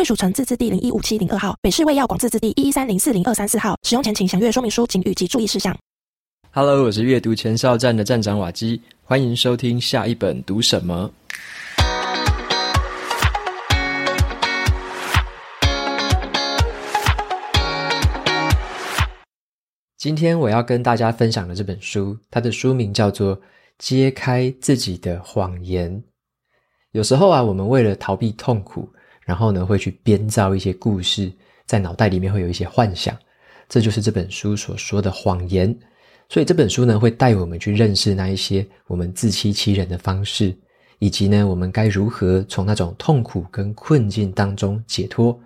贵属城自治地零一五七零二号，北市卫药广自治地一一三零四零二三四号。使用前请详阅说明书、警语及注意事项。Hello，我是阅读前哨站的站长瓦基，欢迎收听下一本读什么。今天我要跟大家分享的这本书，它的书名叫做《揭开自己的谎言》。有时候啊，我们为了逃避痛苦，然后呢，会去编造一些故事，在脑袋里面会有一些幻想，这就是这本书所说的谎言。所以这本书呢，会带我们去认识那一些我们自欺欺人的方式，以及呢，我们该如何从那种痛苦跟困境当中解脱，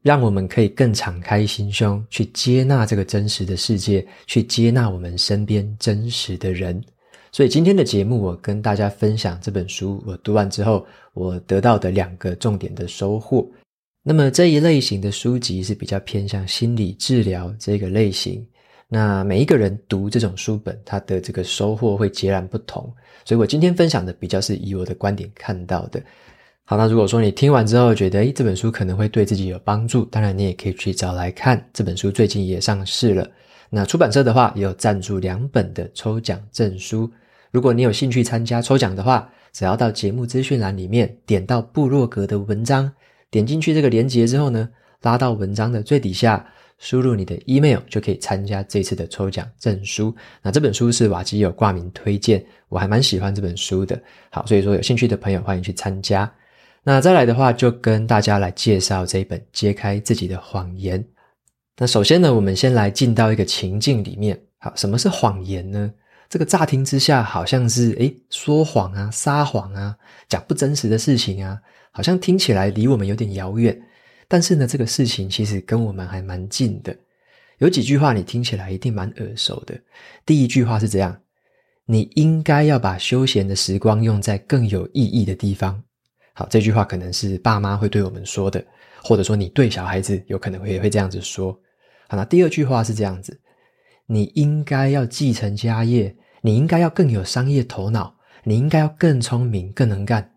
让我们可以更敞开心胸去接纳这个真实的世界，去接纳我们身边真实的人。所以今天的节目，我跟大家分享这本书，我读完之后，我得到的两个重点的收获。那么这一类型的书籍是比较偏向心理治疗这个类型。那每一个人读这种书本，他的这个收获会截然不同。所以我今天分享的比较是以我的观点看到的。好，那如果说你听完之后觉得，诶，这本书可能会对自己有帮助，当然你也可以去找来看。这本书最近也上市了。那出版社的话也有赞助两本的抽奖证书，如果你有兴趣参加抽奖的话，只要到节目资讯栏里面点到部落格的文章，点进去这个链接之后呢，拉到文章的最底下，输入你的 email 就可以参加这次的抽奖证书。那这本书是瓦基有挂名推荐，我还蛮喜欢这本书的。好，所以说有兴趣的朋友欢迎去参加。那再来的话，就跟大家来介绍这一本《揭开自己的谎言》。那首先呢，我们先来进到一个情境里面。好，什么是谎言呢？这个乍听之下好像是诶说谎啊、撒谎啊、讲不真实的事情啊，好像听起来离我们有点遥远。但是呢，这个事情其实跟我们还蛮近的。有几句话你听起来一定蛮耳熟的。第一句话是这样：你应该要把休闲的时光用在更有意义的地方。好，这句话可能是爸妈会对我们说的，或者说你对小孩子有可能会也会这样子说。好，那第二句话是这样子：你应该要继承家业，你应该要更有商业头脑，你应该要更聪明、更能干。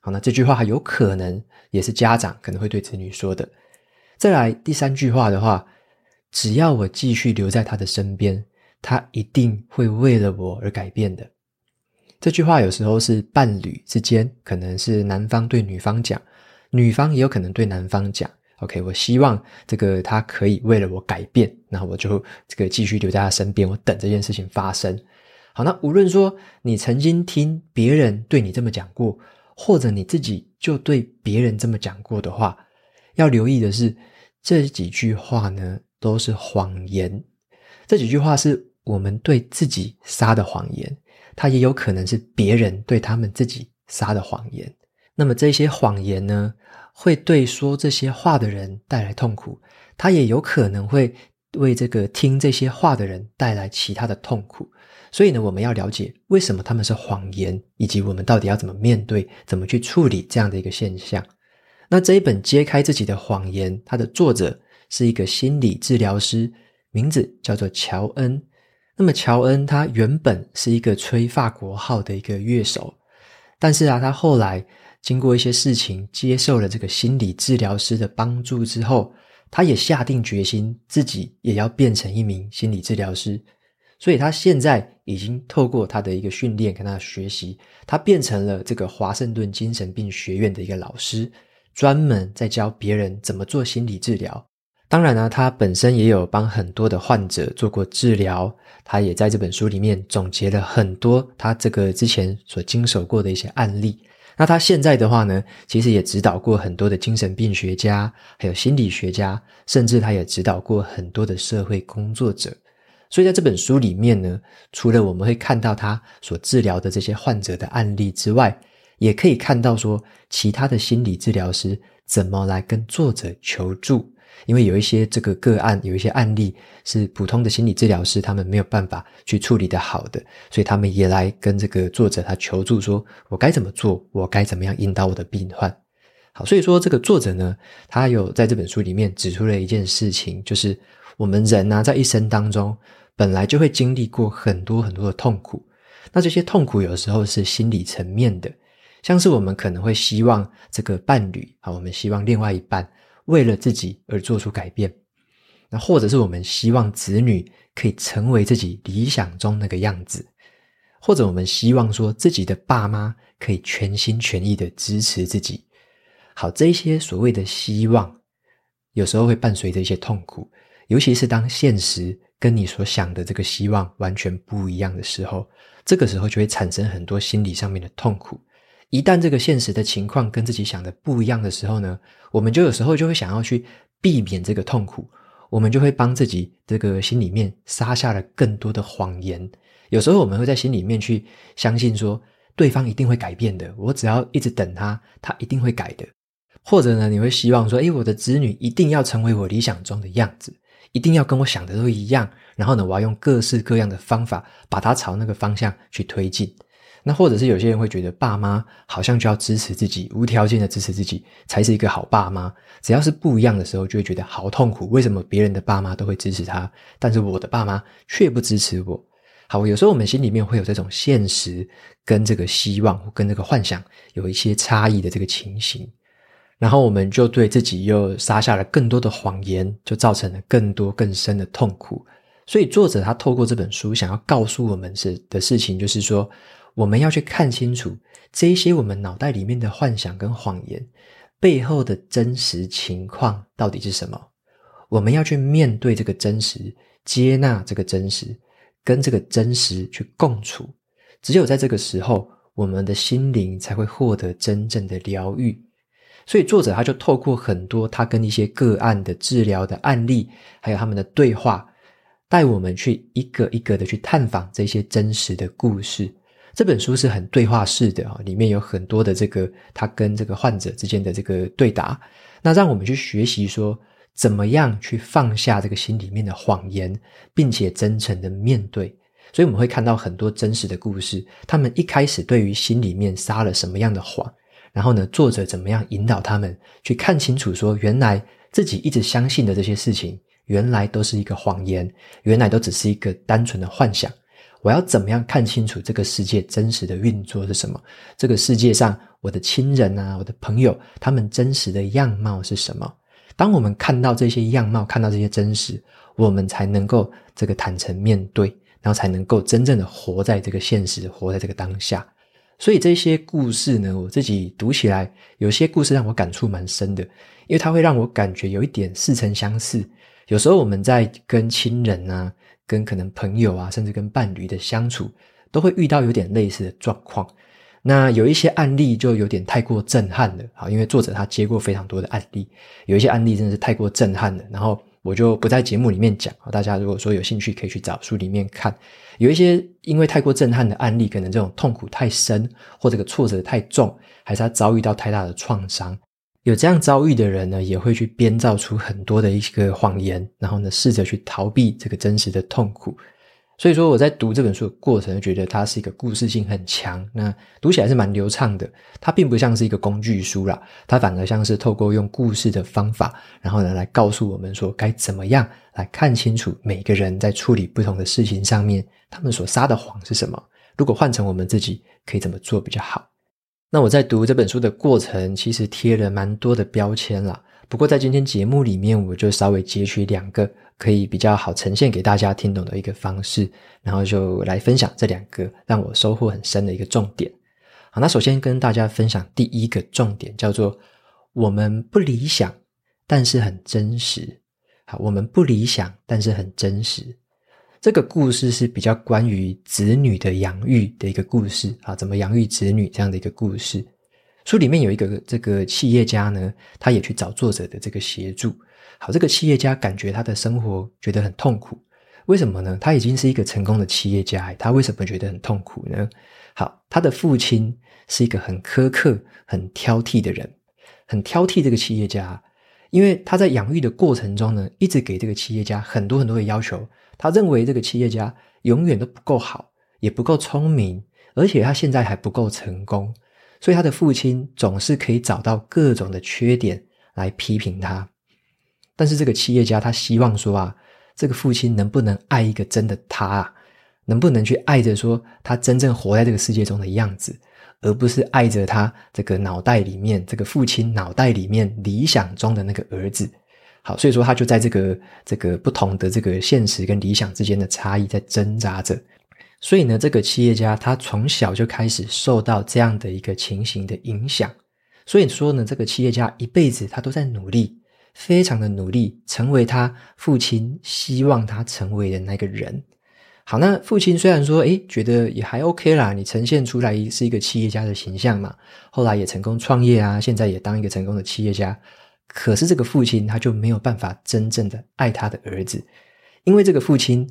好，那这句话有可能也是家长可能会对子女说的。再来第三句话的话，只要我继续留在他的身边，他一定会为了我而改变的。这句话有时候是伴侣之间，可能是男方对女方讲，女方也有可能对男方讲。OK，我希望这个他可以为了我改变，那我就这个继续留在他身边，我等这件事情发生。好，那无论说你曾经听别人对你这么讲过，或者你自己就对别人这么讲过的话，要留意的是这几句话呢都是谎言。这几句话是我们对自己撒的谎言，它也有可能是别人对他们自己撒的谎言。那么这些谎言呢，会对说这些话的人带来痛苦，他也有可能会为这个听这些话的人带来其他的痛苦。所以呢，我们要了解为什么他们是谎言，以及我们到底要怎么面对、怎么去处理这样的一个现象。那这一本揭开自己的谎言，它的作者是一个心理治疗师，名字叫做乔恩。那么乔恩他原本是一个吹法国号的一个乐手，但是啊，他后来。经过一些事情，接受了这个心理治疗师的帮助之后，他也下定决心自己也要变成一名心理治疗师。所以他现在已经透过他的一个训练跟他的学习，他变成了这个华盛顿精神病学院的一个老师，专门在教别人怎么做心理治疗。当然呢，他本身也有帮很多的患者做过治疗，他也在这本书里面总结了很多他这个之前所经手过的一些案例。那他现在的话呢，其实也指导过很多的精神病学家，还有心理学家，甚至他也指导过很多的社会工作者。所以在这本书里面呢，除了我们会看到他所治疗的这些患者的案例之外，也可以看到说其他的心理治疗师怎么来跟作者求助。因为有一些这个个案，有一些案例是普通的心理治疗师他们没有办法去处理得好的，所以他们也来跟这个作者他求助说，我该怎么做，我该怎么样引导我的病患。好，所以说这个作者呢，他有在这本书里面指出了一件事情，就是我们人呢，在一生当中本来就会经历过很多很多的痛苦，那这些痛苦有时候是心理层面的，像是我们可能会希望这个伴侣啊，我们希望另外一半。为了自己而做出改变，那或者是我们希望子女可以成为自己理想中那个样子，或者我们希望说自己的爸妈可以全心全意的支持自己。好，这些所谓的希望，有时候会伴随着一些痛苦，尤其是当现实跟你所想的这个希望完全不一样的时候，这个时候就会产生很多心理上面的痛苦。一旦这个现实的情况跟自己想的不一样的时候呢，我们就有时候就会想要去避免这个痛苦，我们就会帮自己这个心里面撒下了更多的谎言。有时候我们会在心里面去相信说，对方一定会改变的，我只要一直等他，他一定会改的。或者呢，你会希望说，诶，我的子女一定要成为我理想中的样子，一定要跟我想的都一样。然后呢，我要用各式各样的方法把他朝那个方向去推进。那或者是有些人会觉得，爸妈好像就要支持自己，无条件的支持自己，才是一个好爸妈。只要是不一样的时候，就会觉得好痛苦。为什么别人的爸妈都会支持他，但是我的爸妈却不支持我？好，有时候我们心里面会有这种现实跟这个希望，跟这个幻想有一些差异的这个情形，然后我们就对自己又撒下了更多的谎言，就造成了更多更深的痛苦。所以作者他透过这本书想要告诉我们是的事情，就是说。我们要去看清楚这一些我们脑袋里面的幻想跟谎言背后的真实情况到底是什么？我们要去面对这个真实，接纳这个真实，跟这个真实去共处。只有在这个时候，我们的心灵才会获得真正的疗愈。所以作者他就透过很多他跟一些个案的治疗的案例，还有他们的对话，带我们去一个一个的去探访这些真实的故事。这本书是很对话式的啊，里面有很多的这个他跟这个患者之间的这个对答，那让我们去学习说怎么样去放下这个心里面的谎言，并且真诚的面对。所以我们会看到很多真实的故事，他们一开始对于心里面撒了什么样的谎，然后呢，作者怎么样引导他们去看清楚说，原来自己一直相信的这些事情，原来都是一个谎言，原来都只是一个单纯的幻想。我要怎么样看清楚这个世界真实的运作是什么？这个世界上，我的亲人啊，我的朋友，他们真实的样貌是什么？当我们看到这些样貌，看到这些真实，我们才能够这个坦诚面对，然后才能够真正的活在这个现实，活在这个当下。所以这些故事呢，我自己读起来，有些故事让我感触蛮深的，因为它会让我感觉有一点似曾相识。有时候我们在跟亲人啊。跟可能朋友啊，甚至跟伴侣的相处，都会遇到有点类似的状况。那有一些案例就有点太过震撼了，好，因为作者他接过非常多的案例，有一些案例真的是太过震撼了。然后我就不在节目里面讲，大家如果说有兴趣，可以去找书里面看。有一些因为太过震撼的案例，可能这种痛苦太深，或这个挫折太重，还是他遭遇到太大的创伤。有这样遭遇的人呢，也会去编造出很多的一个谎言，然后呢，试着去逃避这个真实的痛苦。所以说，我在读这本书的过程，觉得它是一个故事性很强，那读起来是蛮流畅的。它并不像是一个工具书啦，它反而像是透过用故事的方法，然后呢，来告诉我们说该怎么样来看清楚每个人在处理不同的事情上面，他们所撒的谎是什么。如果换成我们自己，可以怎么做比较好？那我在读这本书的过程，其实贴了蛮多的标签啦。不过在今天节目里面，我就稍微截取两个可以比较好呈现给大家听懂的一个方式，然后就来分享这两个让我收获很深的一个重点。好，那首先跟大家分享第一个重点，叫做我们不理想，但是很真实。好，我们不理想，但是很真实。这个故事是比较关于子女的养育的一个故事啊，怎么养育子女这样的一个故事。书里面有一个这个企业家呢，他也去找作者的这个协助。好，这个企业家感觉他的生活觉得很痛苦，为什么呢？他已经是一个成功的企业家，他为什么觉得很痛苦呢？好，他的父亲是一个很苛刻、很挑剔的人，很挑剔这个企业家，因为他在养育的过程中呢，一直给这个企业家很多很多的要求。他认为这个企业家永远都不够好，也不够聪明，而且他现在还不够成功，所以他的父亲总是可以找到各种的缺点来批评他。但是这个企业家他希望说啊，这个父亲能不能爱一个真的他啊？能不能去爱着说他真正活在这个世界中的样子，而不是爱着他这个脑袋里面这个父亲脑袋里面理想中的那个儿子？好，所以说他就在这个这个不同的这个现实跟理想之间的差异在挣扎着。所以呢，这个企业家他从小就开始受到这样的一个情形的影响。所以说呢，这个企业家一辈子他都在努力，非常的努力，成为他父亲希望他成为的那个人。好，那父亲虽然说，诶，觉得也还 OK 啦，你呈现出来是一个企业家的形象嘛，后来也成功创业啊，现在也当一个成功的企业家。可是这个父亲他就没有办法真正的爱他的儿子，因为这个父亲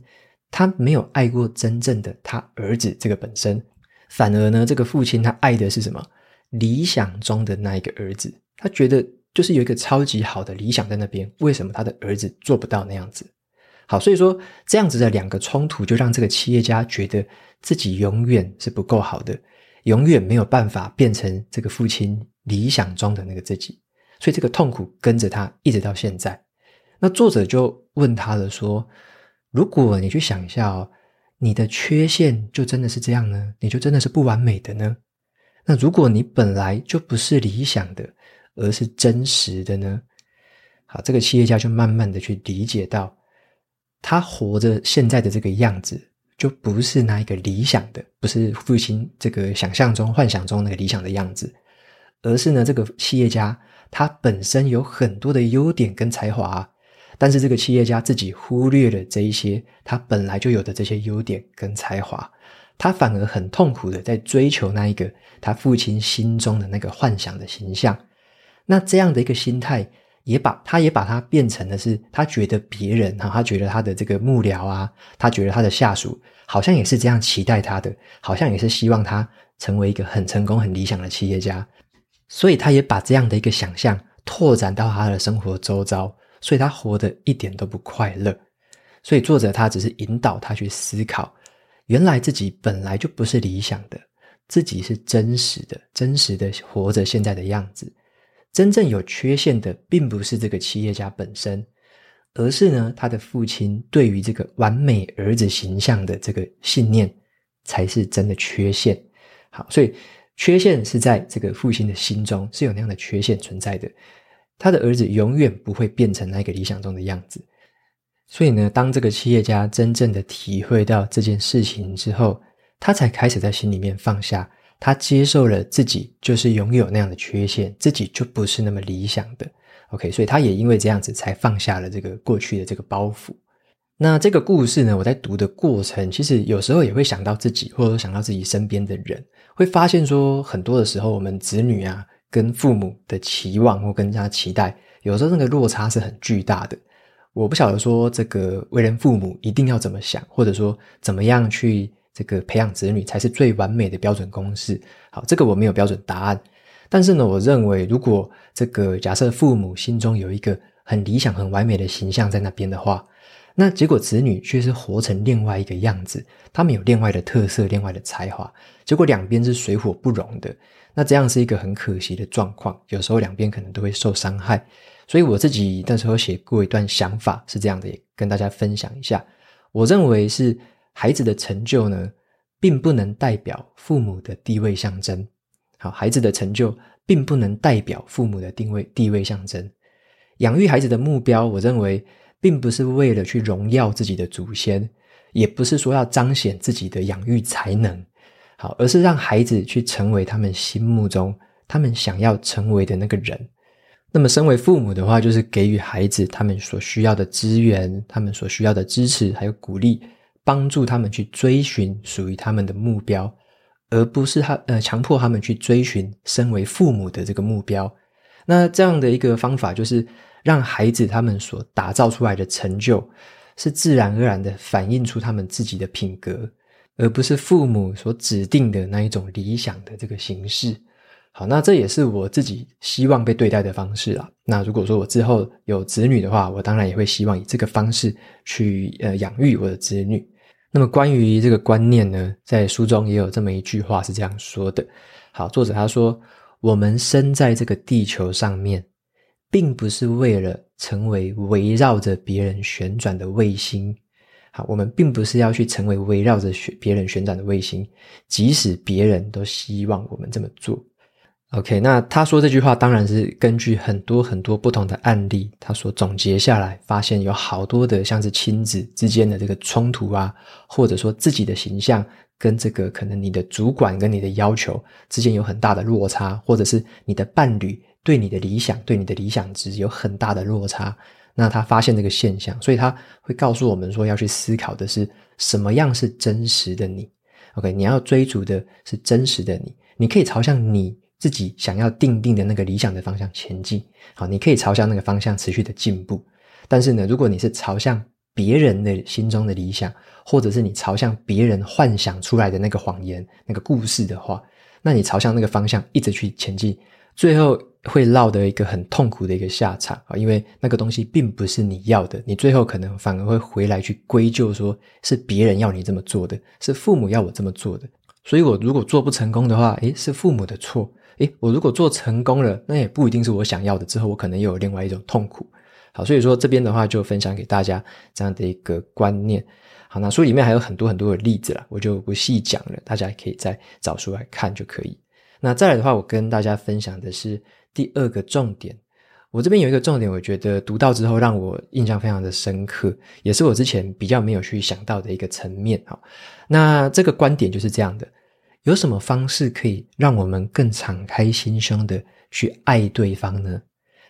他没有爱过真正的他儿子这个本身，反而呢，这个父亲他爱的是什么？理想中的那一个儿子，他觉得就是有一个超级好的理想在那边，为什么他的儿子做不到那样子？好，所以说这样子的两个冲突，就让这个企业家觉得自己永远是不够好的，永远没有办法变成这个父亲理想中的那个自己，所以这个痛苦跟着他一直到现在。那作者就问他了，说：如果你去想一下哦，你的缺陷就真的是这样呢？你就真的是不完美的呢？那如果你本来就不是理想的，而是真实的呢？好，这个企业家就慢慢的去理解到。他活着现在的这个样子，就不是那一个理想的，不是父亲这个想象中、幻想中那个理想的样子，而是呢，这个企业家他本身有很多的优点跟才华，但是这个企业家自己忽略了这一些他本来就有的这些优点跟才华，他反而很痛苦的在追求那一个他父亲心中的那个幻想的形象，那这样的一个心态。也把他也把他变成的是，他觉得别人哈，他觉得他的这个幕僚啊，他觉得他的下属好像也是这样期待他的，好像也是希望他成为一个很成功、很理想的企业家，所以他也把这样的一个想象拓展到他的生活周遭，所以他活得一点都不快乐。所以作者他只是引导他去思考，原来自己本来就不是理想的，自己是真实的、真实的活着现在的样子。真正有缺陷的，并不是这个企业家本身，而是呢，他的父亲对于这个完美儿子形象的这个信念，才是真的缺陷。好，所以缺陷是在这个父亲的心中是有那样的缺陷存在的。他的儿子永远不会变成那个理想中的样子。所以呢，当这个企业家真正的体会到这件事情之后，他才开始在心里面放下。他接受了自己就是拥有那样的缺陷，自己就不是那么理想的。OK，所以他也因为这样子才放下了这个过去的这个包袱。那这个故事呢，我在读的过程，其实有时候也会想到自己，或者说想到自己身边的人，会发现说，很多的时候我们子女啊，跟父母的期望或跟人家期待，有时候那个落差是很巨大的。我不晓得说这个为人父母一定要怎么想，或者说怎么样去。这个培养子女才是最完美的标准公式。好，这个我没有标准答案，但是呢，我认为如果这个假设父母心中有一个很理想、很完美的形象在那边的话，那结果子女却是活成另外一个样子，他们有另外的特色、另外的才华，结果两边是水火不容的，那这样是一个很可惜的状况。有时候两边可能都会受伤害，所以我自己那时候写过一段想法是这样的，也跟大家分享一下。我认为是。孩子的成就呢，并不能代表父母的地位象征。好，孩子的成就并不能代表父母的定位地位象征。养育孩子的目标，我认为并不是为了去荣耀自己的祖先，也不是说要彰显自己的养育才能，好，而是让孩子去成为他们心目中他们想要成为的那个人。那么，身为父母的话，就是给予孩子他们所需要的资源，他们所需要的支持，还有鼓励。帮助他们去追寻属于他们的目标，而不是他呃强迫他们去追寻身为父母的这个目标。那这样的一个方法，就是让孩子他们所打造出来的成就，是自然而然的反映出他们自己的品格，而不是父母所指定的那一种理想的这个形式。好，那这也是我自己希望被对待的方式啦。那如果说我之后有子女的话，我当然也会希望以这个方式去呃养育我的子女。那么关于这个观念呢，在书中也有这么一句话是这样说的。好，作者他说：“我们生在这个地球上面，并不是为了成为围绕着别人旋转的卫星。好，我们并不是要去成为围绕着别人旋转的卫星，即使别人都希望我们这么做。” OK，那他说这句话当然是根据很多很多不同的案例，他所总结下来，发现有好多的像是亲子之间的这个冲突啊，或者说自己的形象跟这个可能你的主管跟你的要求之间有很大的落差，或者是你的伴侣对你的理想、对你的理想值有很大的落差。那他发现这个现象，所以他会告诉我们说，要去思考的是什么样是真实的你。OK，你要追逐的是真实的你，你可以朝向你。自己想要定定的那个理想的方向前进，好，你可以朝向那个方向持续的进步。但是呢，如果你是朝向别人的心中的理想，或者是你朝向别人幻想出来的那个谎言、那个故事的话，那你朝向那个方向一直去前进，最后会落得一个很痛苦的一个下场啊！因为那个东西并不是你要的，你最后可能反而会回来去归咎说是别人要你这么做的，是父母要我这么做的。所以我如果做不成功的话，诶，是父母的错。诶，我如果做成功了，那也不一定是我想要的。之后我可能又有另外一种痛苦。好，所以说这边的话就分享给大家这样的一个观念。好，那书里面还有很多很多的例子啦，我就不细讲了，大家可以再找书来看就可以。那再来的话，我跟大家分享的是第二个重点。我这边有一个重点，我觉得读到之后让我印象非常的深刻，也是我之前比较没有去想到的一个层面。好，那这个观点就是这样的。有什么方式可以让我们更敞开心胸的去爱对方呢？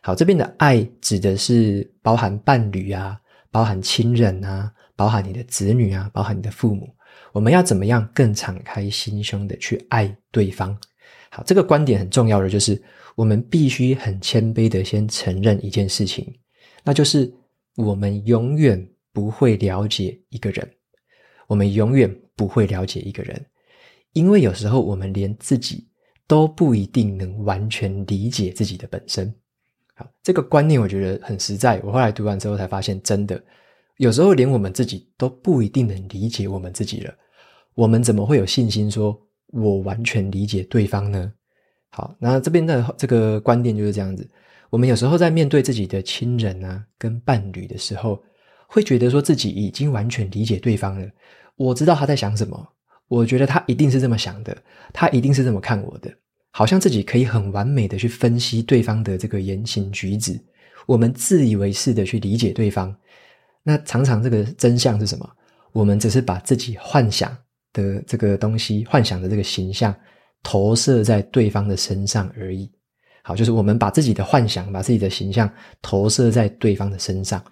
好，这边的爱指的是包含伴侣啊，包含亲人啊，包含你的子女啊，包含你的父母。我们要怎么样更敞开心胸的去爱对方？好，这个观点很重要的就是，我们必须很谦卑的先承认一件事情，那就是我们永远不会了解一个人，我们永远不会了解一个人。因为有时候我们连自己都不一定能完全理解自己的本身。好，这个观念我觉得很实在。我后来读完之后才发现，真的有时候连我们自己都不一定能理解我们自己了。我们怎么会有信心说我完全理解对方呢？好，那这边的这个观点就是这样子。我们有时候在面对自己的亲人啊、跟伴侣的时候，会觉得说自己已经完全理解对方了。我知道他在想什么。我觉得他一定是这么想的，他一定是这么看我的，好像自己可以很完美的去分析对方的这个言行举止，我们自以为是的去理解对方。那常常这个真相是什么？我们只是把自己幻想的这个东西、幻想的这个形象投射在对方的身上而已。好，就是我们把自己的幻想、把自己的形象投射在对方的身上。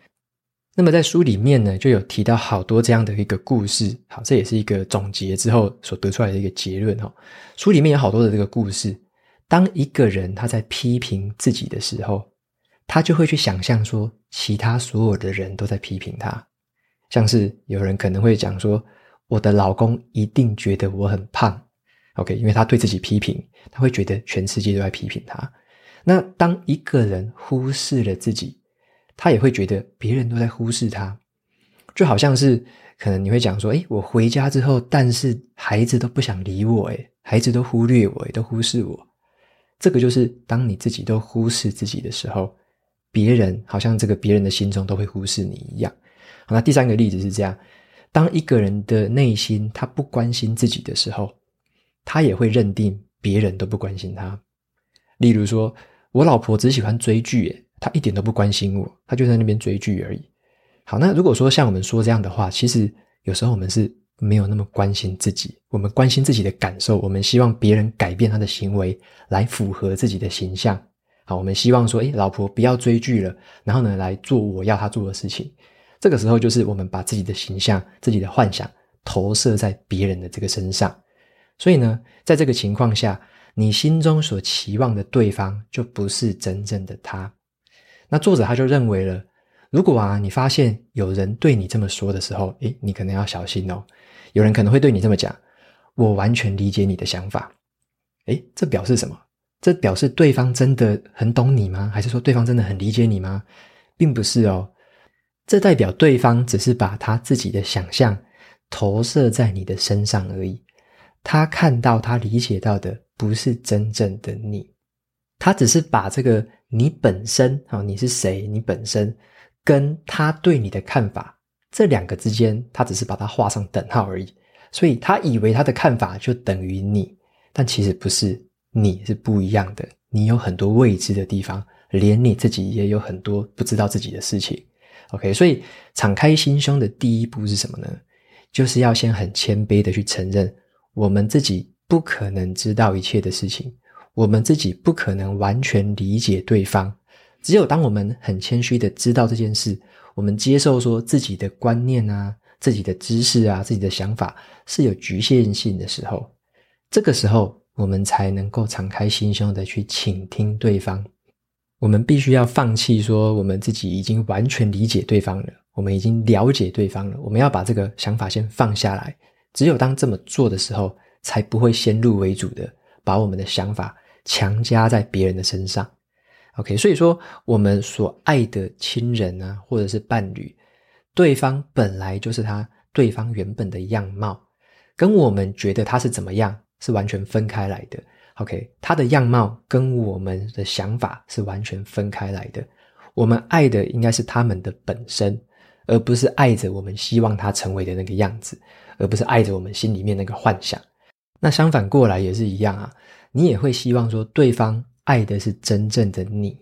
那么在书里面呢，就有提到好多这样的一个故事。好，这也是一个总结之后所得出来的一个结论哈。书里面有好多的这个故事。当一个人他在批评自己的时候，他就会去想象说，其他所有的人都在批评他。像是有人可能会讲说，我的老公一定觉得我很胖。OK，因为他对自己批评，他会觉得全世界都在批评他。那当一个人忽视了自己，他也会觉得别人都在忽视他，就好像是可能你会讲说：“诶，我回家之后，但是孩子都不想理我，诶，孩子都忽略我，都忽视我。”这个就是当你自己都忽视自己的时候，别人好像这个别人的心中都会忽视你一样。好，那第三个例子是这样：当一个人的内心他不关心自己的时候，他也会认定别人都不关心他。例如说，我老婆只喜欢追剧，诶。她一点都不关心我，她就在那边追剧而已。好，那如果说像我们说这样的话，其实有时候我们是没有那么关心自己，我们关心自己的感受，我们希望别人改变他的行为来符合自己的形象。好，我们希望说，诶，老婆不要追剧了，然后呢，来做我要他做的事情。这个时候就是我们把自己的形象、自己的幻想投射在别人的这个身上。所以呢，在这个情况下，你心中所期望的对方就不是真正的他。那作者他就认为了，如果啊，你发现有人对你这么说的时候，诶，你可能要小心哦。有人可能会对你这么讲：“我完全理解你的想法。”诶，这表示什么？这表示对方真的很懂你吗？还是说对方真的很理解你吗？并不是哦。这代表对方只是把他自己的想象投射在你的身上而已。他看到、他理解到的不是真正的你。他只是把这个你本身啊，你是谁？你本身。跟他对你的看法，这两个之间，他只是把它画上等号而已。所以他以为他的看法就等于你，但其实不是，你是不一样的。你有很多未知的地方，连你自己也有很多不知道自己的事情。OK，所以敞开心胸的第一步是什么呢？就是要先很谦卑的去承认，我们自己不可能知道一切的事情，我们自己不可能完全理解对方。只有当我们很谦虚的知道这件事，我们接受说自己的观念啊、自己的知识啊、自己的想法是有局限性的时候，这个时候我们才能够敞开心胸的去倾听对方。我们必须要放弃说我们自己已经完全理解对方了，我们已经了解对方了。我们要把这个想法先放下来。只有当这么做的时候，才不会先入为主的把我们的想法强加在别人的身上。OK，所以说我们所爱的亲人啊，或者是伴侣，对方本来就是他对方原本的样貌，跟我们觉得他是怎么样是完全分开来的。OK，他的样貌跟我们的想法是完全分开来的。我们爱的应该是他们的本身，而不是爱着我们希望他成为的那个样子，而不是爱着我们心里面那个幻想。那相反过来也是一样啊，你也会希望说对方。爱的是真正的你，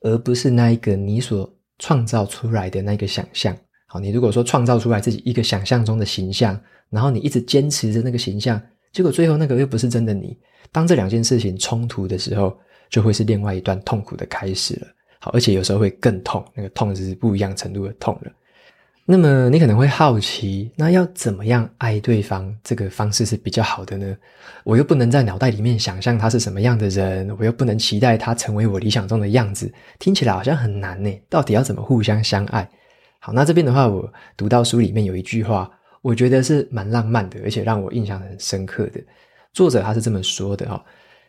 而不是那一个你所创造出来的那个想象。好，你如果说创造出来自己一个想象中的形象，然后你一直坚持着那个形象，结果最后那个又不是真的你。当这两件事情冲突的时候，就会是另外一段痛苦的开始了。好，而且有时候会更痛，那个痛是不一样程度的痛了。那么你可能会好奇，那要怎么样爱对方？这个方式是比较好的呢？我又不能在脑袋里面想象他是什么样的人，我又不能期待他成为我理想中的样子，听起来好像很难呢。到底要怎么互相相爱？好，那这边的话，我读到书里面有一句话，我觉得是蛮浪漫的，而且让我印象很深刻的。作者他是这么说的哈：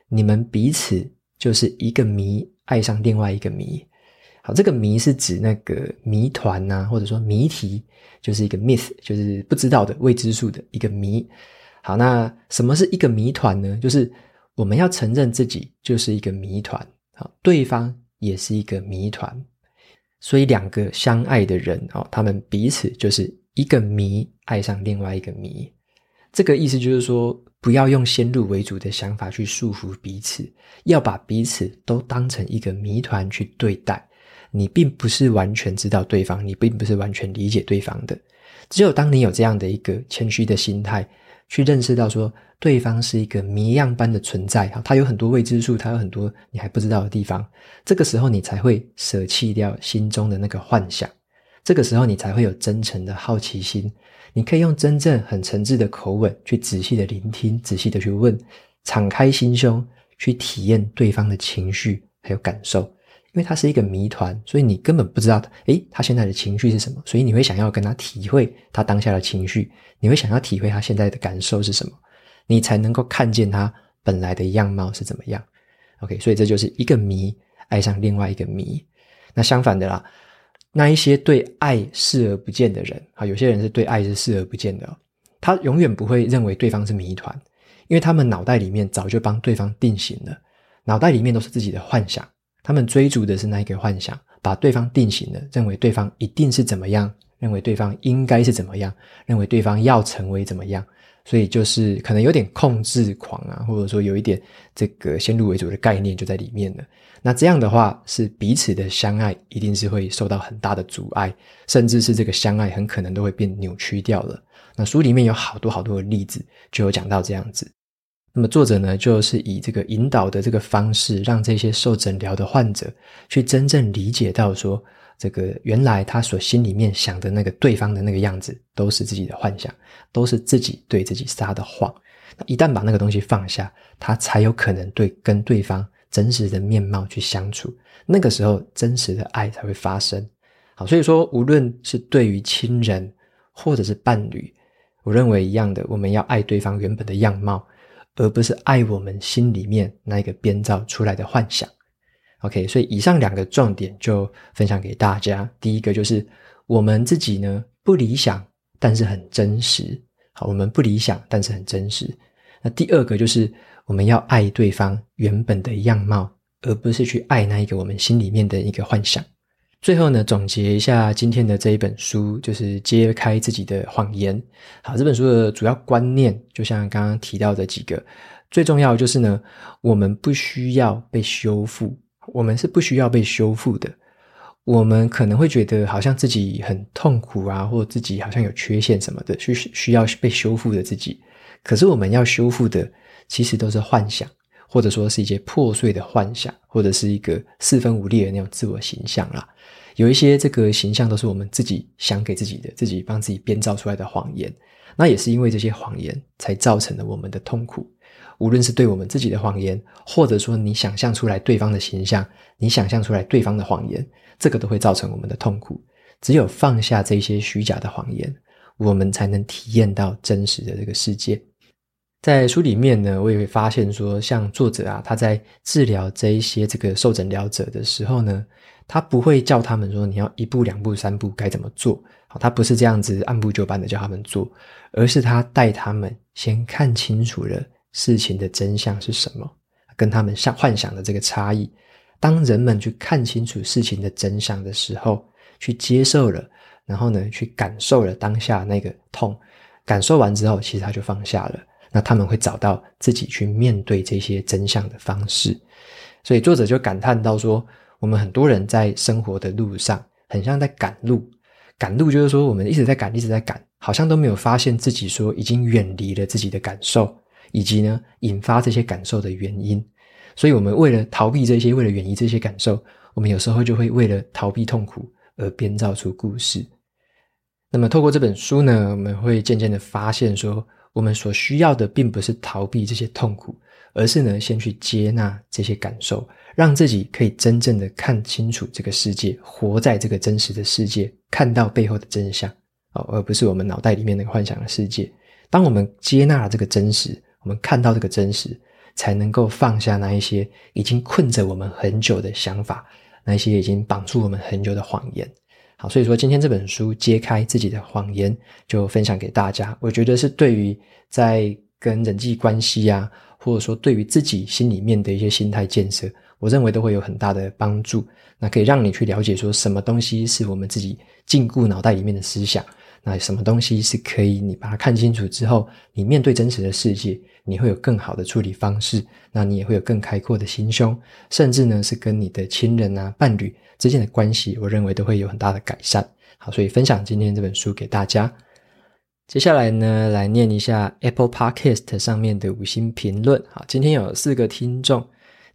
你们彼此就是一个谜爱上另外一个谜。好，这个谜是指那个谜团呐，或者说谜题，就是一个 myth，就是不知道的未知数的一个谜。好，那什么是一个谜团呢？就是我们要承认自己就是一个谜团，好，对方也是一个谜团，所以两个相爱的人哦，他们彼此就是一个谜爱上另外一个谜。这个意思就是说，不要用先入为主的想法去束缚彼此，要把彼此都当成一个谜团去对待。你并不是完全知道对方，你并不是完全理解对方的。只有当你有这样的一个谦虚的心态，去认识到说对方是一个谜样般的存在，哈，他有很多未知数，他有很多你还不知道的地方。这个时候，你才会舍弃掉心中的那个幻想。这个时候，你才会有真诚的好奇心。你可以用真正很诚挚的口吻去仔细的聆听，仔细的去问，敞开心胸去体验对方的情绪还有感受。因为他是一个谜团，所以你根本不知道，诶，他现在的情绪是什么，所以你会想要跟他体会他当下的情绪，你会想要体会他现在的感受是什么，你才能够看见他本来的样貌是怎么样。OK，所以这就是一个谜爱上另外一个谜。那相反的啦，那一些对爱视而不见的人啊，有些人是对爱是视而不见的，他永远不会认为对方是谜团，因为他们脑袋里面早就帮对方定型了，脑袋里面都是自己的幻想。他们追逐的是那一个幻想，把对方定型了，认为对方一定是怎么样，认为对方应该是怎么样，认为对方要成为怎么样，所以就是可能有点控制狂啊，或者说有一点这个先入为主的概念就在里面了。那这样的话，是彼此的相爱一定是会受到很大的阻碍，甚至是这个相爱很可能都会变扭曲掉了。那书里面有好多好多的例子，就有讲到这样子。那么作者呢，就是以这个引导的这个方式，让这些受诊疗的患者去真正理解到说，这个原来他所心里面想的那个对方的那个样子，都是自己的幻想，都是自己对自己撒的谎。那一旦把那个东西放下，他才有可能对跟对方真实的面貌去相处。那个时候，真实的爱才会发生。好，所以说无论是对于亲人或者是伴侣，我认为一样的，我们要爱对方原本的样貌，而不是爱我们心里面那一个编造出来的幻想。OK，所以以上两个重点就分享给大家。第一个就是我们自己呢，不理想，但是很真实。好，我们不理想，但是很真实。那第二个就是我们要爱对方原本的样貌，而不是去爱那一个我们心里面的一个幻想。最后呢，总结一下今天的这一本书，就是揭开自己的谎言。好，这本书的主要观念，就像刚刚提到的几个，最重要的就是呢，我们不需要被修复，我们是不需要被修复的。我们可能会觉得好像自己很痛苦啊，或自己好像有缺陷什么的，需需要被修复的自己。可是我们要修复的，其实都是幻想，或者说是一些破碎的幻想，或者是一个四分五裂的那种自我形象啦。有一些这个形象都是我们自己想给自己的，自己帮自己编造出来的谎言。那也是因为这些谎言，才造成了我们的痛苦。无论是对我们自己的谎言，或者说你想象出来对方的形象，你想象出来对方的谎言。这个都会造成我们的痛苦。只有放下这些虚假的谎言，我们才能体验到真实的这个世界。在书里面呢，我也会发现说，像作者啊，他在治疗这一些这个受诊疗者的时候呢，他不会叫他们说你要一步两步三步该怎么做，好，他不是这样子按部就班的叫他们做，而是他带他们先看清楚了事情的真相是什么，跟他们想幻想的这个差异。当人们去看清楚事情的真相的时候，去接受了，然后呢，去感受了当下那个痛，感受完之后，其实他就放下了。那他们会找到自己去面对这些真相的方式。所以作者就感叹到说：“我们很多人在生活的路上，很像在赶路。赶路就是说，我们一直在赶，一直在赶，好像都没有发现自己说已经远离了自己的感受，以及呢，引发这些感受的原因。”所以，我们为了逃避这些，为了远离这些感受，我们有时候就会为了逃避痛苦而编造出故事。那么，透过这本书呢，我们会渐渐的发现说，我们所需要的并不是逃避这些痛苦，而是呢，先去接纳这些感受，让自己可以真正的看清楚这个世界，活在这个真实的世界，看到背后的真相，哦，而不是我们脑袋里面那个幻想的世界。当我们接纳了这个真实，我们看到这个真实。才能够放下那一些已经困着我们很久的想法，那一些已经绑住我们很久的谎言。好，所以说今天这本书揭开自己的谎言，就分享给大家。我觉得是对于在跟人际关系呀，或者说对于自己心里面的一些心态建设，我认为都会有很大的帮助。那可以让你去了解说什么东西是我们自己禁锢脑袋里面的思想。那什么东西是可以你把它看清楚之后，你面对真实的世界，你会有更好的处理方式，那你也会有更开阔的心胸，甚至呢是跟你的亲人啊、伴侣之间的关系，我认为都会有很大的改善。好，所以分享今天这本书给大家。接下来呢，来念一下 Apple Podcast 上面的五星评论。好，今天有四个听众，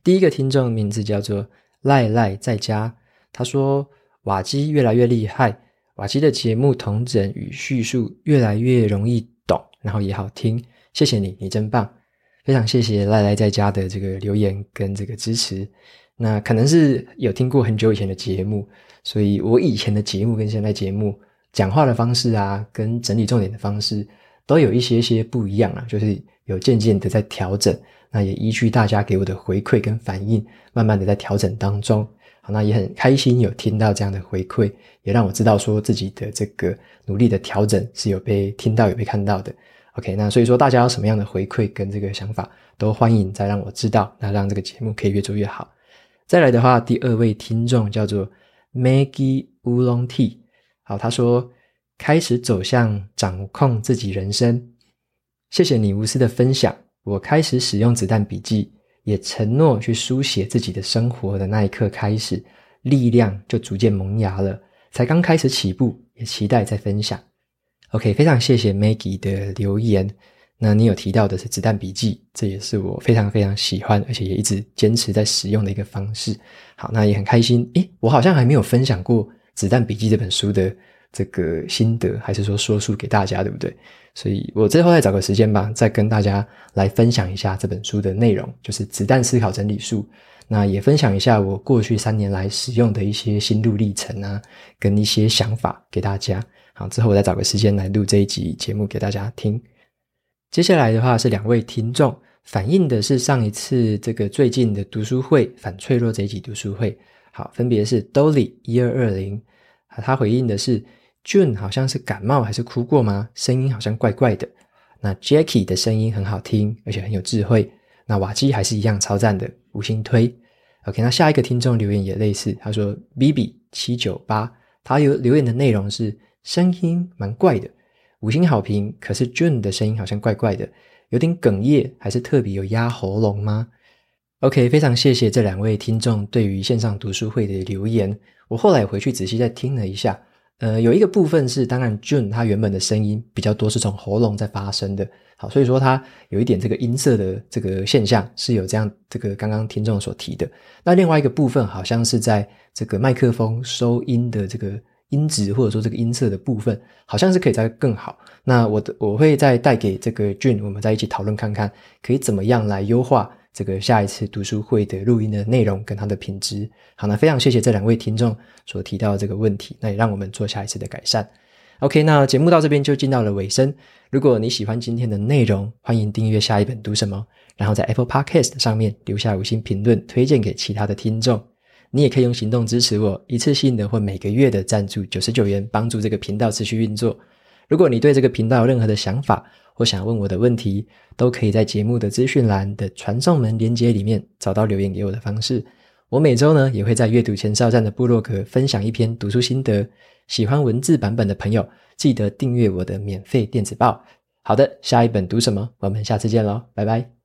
第一个听众名字叫做赖赖在家，他说瓦基越来越厉害。瓦基的节目同整与叙述越来越容易懂，然后也好听。谢谢你，你真棒！非常谢谢赖赖在家的这个留言跟这个支持。那可能是有听过很久以前的节目，所以我以前的节目跟现在节目讲话的方式啊，跟整理重点的方式都有一些些不一样啊，就是有渐渐的在调整。那也依据大家给我的回馈跟反应，慢慢的在调整当中。好，那也很开心有听到这样的回馈，也让我知道说自己的这个努力的调整是有被听到、有被看到的。OK，那所以说大家有什么样的回馈跟这个想法，都欢迎再让我知道，那让这个节目可以越做越好。再来的话，第二位听众叫做 Maggie 乌龙 Tea，好，他说开始走向掌控自己人生，谢谢你无私的分享，我开始使用子弹笔记。也承诺去书写自己的生活的那一刻开始，力量就逐渐萌芽了。才刚开始起步，也期待再分享。OK，非常谢谢 Maggie 的留言。那你有提到的是子弹笔记，这也是我非常非常喜欢，而且也一直坚持在使用的一个方式。好，那也很开心。诶，我好像还没有分享过《子弹笔记》这本书的这个心得，还是说说书给大家，对不对？所以我最后再找个时间吧，再跟大家来分享一下这本书的内容，就是《子弹思考整理术》。那也分享一下我过去三年来使用的一些心路历程啊，跟一些想法给大家。好，之后我再找个时间来录这一集节目给大家听。接下来的话是两位听众反映的是上一次这个最近的读书会反脆弱这一集读书会。好，分别是 Dolly 一二二零，他回应的是 June 好像是感冒还是哭过吗？声音好像怪怪的。那 Jackie 的声音很好听，而且很有智慧。那瓦基还是一样超赞的，五星推。OK，那下一个听众留言也类似，他说 BB 七九八，他有留言的内容是声音蛮怪的，五星好评。可是 June 的声音好像怪怪的，有点哽咽，还是特别有压喉咙吗？OK，非常谢谢这两位听众对于线上读书会的留言。我后来回去仔细再听了一下，呃，有一个部分是，当然 June 他原本的声音比较多是从喉咙在发声的，好，所以说他有一点这个音色的这个现象是有这样这个刚刚听众所提的。那另外一个部分好像是在这个麦克风收音的这个音质或者说这个音色的部分，好像是可以再更好。那我的我会再带给这个 June，我们再一起讨论看看，可以怎么样来优化。这个下一次读书会的录音的内容跟它的品质，好，那非常谢谢这两位听众所提到的这个问题，那也让我们做下一次的改善。OK，那节目到这边就进到了尾声。如果你喜欢今天的内容，欢迎订阅下一本读什么，然后在 Apple Podcast 上面留下五星评论，推荐给其他的听众。你也可以用行动支持我，一次性的或每个月的赞助九十九元，帮助这个频道持续运作。如果你对这个频道有任何的想法，或想问我的问题，都可以在节目的资讯栏的传送门连接里面找到留言给我的方式。我每周呢也会在阅读前哨站的部落格分享一篇读书心得。喜欢文字版本的朋友，记得订阅我的免费电子报。好的，下一本读什么？我们下次见喽，拜拜。